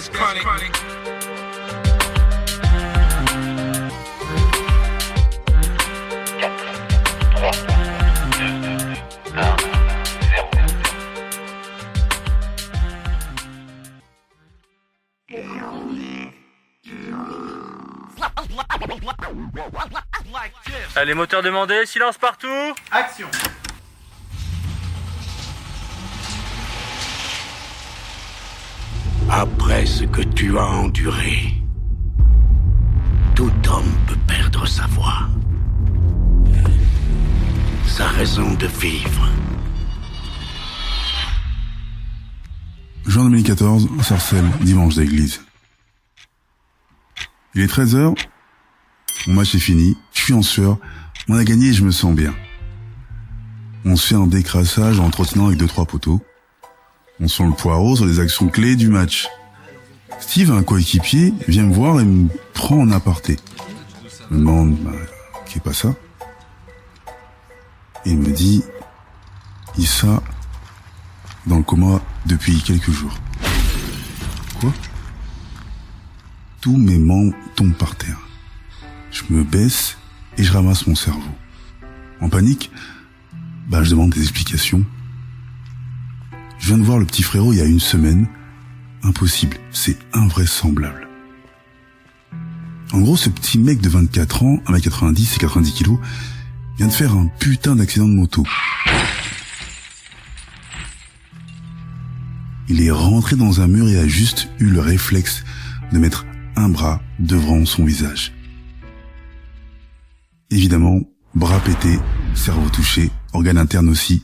that's chronic. Allez, moteur demandé, silence partout Action Après ce que tu as enduré, tout homme peut perdre sa voix, sa raison de vivre. Juin 2014, Sarcelles, dimanche d'église. Il est 13h, mon match est fini, je suis en sueur, on a gagné et je me sens bien. On se fait un décrassage en trottinant avec deux trois poteaux. On sent le poireau sur les actions clés du match. Steve, un coéquipier, vient me voir et me prend en aparté. Me demande, bah, qui est pas ça? Et il me dit, Issa, dans le coma depuis quelques jours. Quoi? Tous mes membres tombent par terre. Je me baisse et je ramasse mon cerveau. En panique, bah, je demande des explications. Je viens de voir le petit frérot il y a une semaine. Impossible, c'est invraisemblable. En gros, ce petit mec de 24 ans, 1m90 et 90 kilos, vient de faire un putain d'accident de moto. Il est rentré dans un mur et a juste eu le réflexe de mettre un bras devant son visage. Évidemment, bras pété, cerveau touché, organes internes aussi.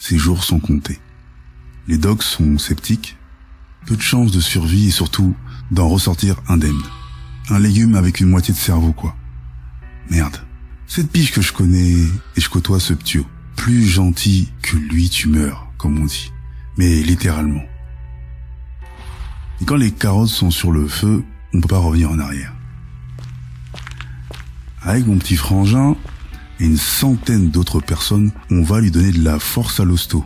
Ses jours sont comptés. Les docs sont sceptiques. Peu de chances de survie et surtout d'en ressortir indemne. Un légume avec une moitié de cerveau, quoi. Merde. Cette biche que je connais et je côtoie ce ptio. Plus gentil que lui, tu meurs, comme on dit. Mais littéralement. Et quand les carottes sont sur le feu, on peut pas revenir en arrière. Avec mon petit frangin et une centaine d'autres personnes, on va lui donner de la force à l'hosto.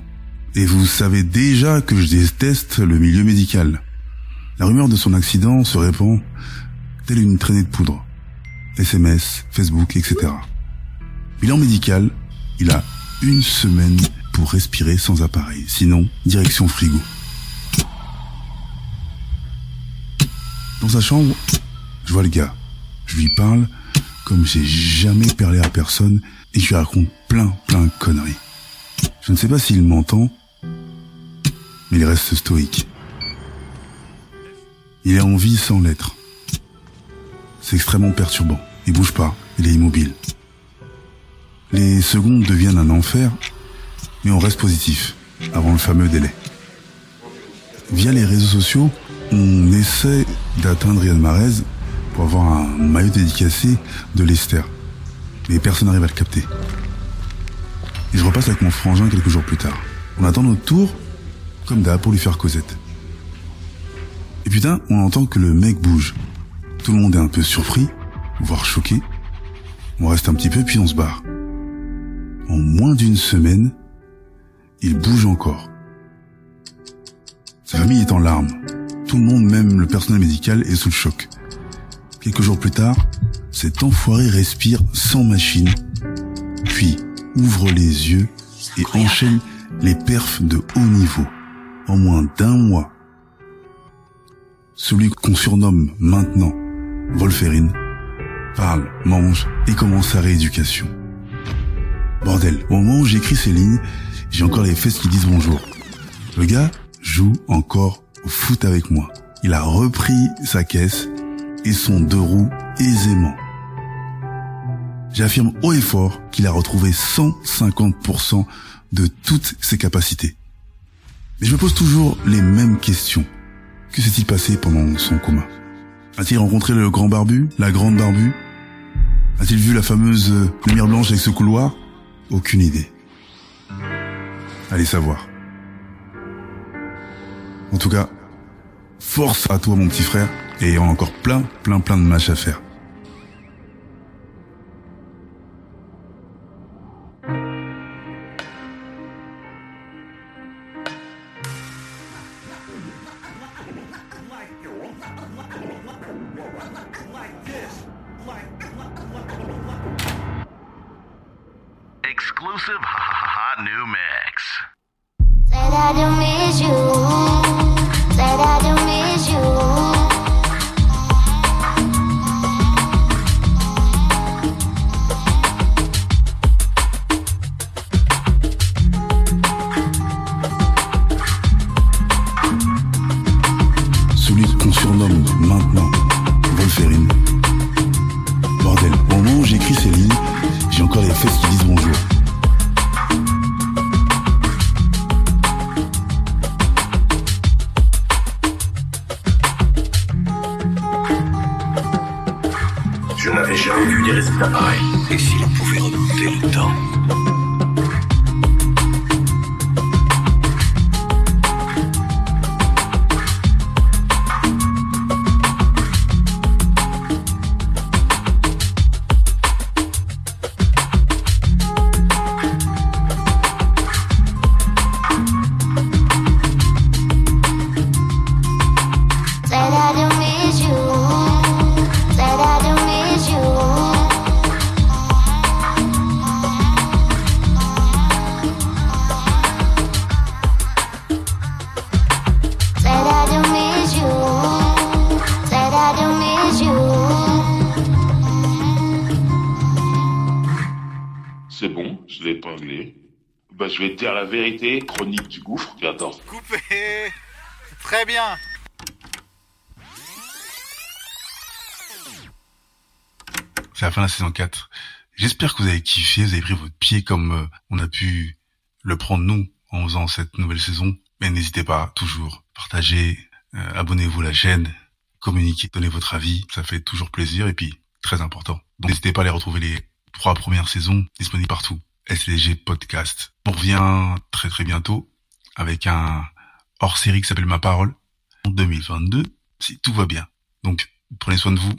Et vous savez déjà que je déteste le milieu médical. La rumeur de son accident se répand telle une traînée de poudre. SMS, Facebook, etc. Bilan médical, il a une semaine pour respirer sans appareil. Sinon, direction frigo. Dans sa chambre, je vois le gars. Je lui parle comme j'ai jamais parlé à personne et je lui raconte plein, plein conneries. Je ne sais pas s'il m'entend, mais il reste stoïque. Il est en vie sans l'être. C'est extrêmement perturbant. Il bouge pas, il est immobile. Les secondes deviennent un enfer, mais on reste positif avant le fameux délai. Via les réseaux sociaux, on essaie d'atteindre Riyad Mahrez pour avoir un maillot dédicacé de Lester. Mais personne n'arrive à le capter. Et je repasse avec mon frangin quelques jours plus tard. On attend notre tour, comme d'hab, pour lui faire causette. Et putain, on entend que le mec bouge. Tout le monde est un peu surpris, voire choqué. On reste un petit peu, puis on se barre. En moins d'une semaine, il bouge encore. Sa famille est en larmes. Tout le monde, même le personnel médical, est sous le choc. Quelques jours plus tard, cet enfoiré respire sans machine, puis ouvre les yeux et enchaîne les perfs de haut niveau. En moins d'un mois, celui qu'on surnomme maintenant Wolferine parle, mange et commence sa rééducation. Bordel, au moment où j'écris ces lignes, j'ai encore les fesses qui disent bonjour. Le gars joue encore au foot avec moi. Il a repris sa caisse et son deux roues aisément. J'affirme haut et fort qu'il a retrouvé 150% de toutes ses capacités. Mais je me pose toujours les mêmes questions. Que s'est-il passé pendant son coma? A-t-il rencontré le grand barbu, la grande barbu? A-t-il vu la fameuse lumière blanche avec ce couloir? Aucune idée. Allez savoir. En tout cas, force à toi mon petit frère, et encore plein, plein, plein de matchs à faire. Exclusive hot new mix. Said I don't miss you. N'avais jamais vu des résultats pareils. Et si l'on pouvait remonter le temps bon, je l'ai épinglé. Bah, je vais te dire la vérité, chronique du gouffre. Attends. Coupé Très bien C'est la fin de la saison 4. J'espère que vous avez kiffé, vous avez pris votre pied comme euh, on a pu le prendre nous en faisant cette nouvelle saison. Mais n'hésitez pas, toujours, partagez, euh, abonnez-vous à la chaîne, communiquez, donnez votre avis, ça fait toujours plaisir et puis très important. Donc n'hésitez pas à aller retrouver les trois premières saisons disponibles partout. SLG Podcast. On revient très très bientôt avec un hors-série qui s'appelle Ma Parole en 2022, si tout va bien. Donc prenez soin de vous,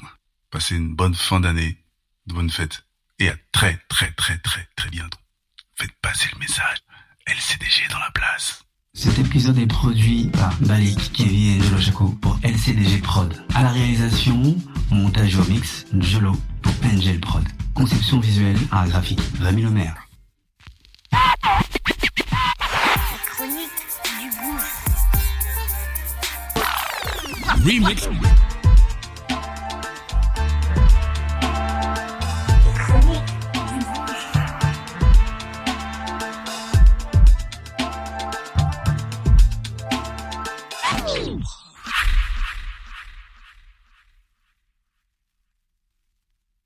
passez une bonne fin d'année, de bonnes fêtes et à très très très très très bientôt. Faites passer le message. LCDG dans la place. Cet épisode est produit par Balik, Kevin et Jolo Jaco pour LCDG Prod. À la réalisation, montage au mix, Jolo pour Angel Prod. Conception visuelle, art graphique, Rémi Lemaire. Chronique du. Remix.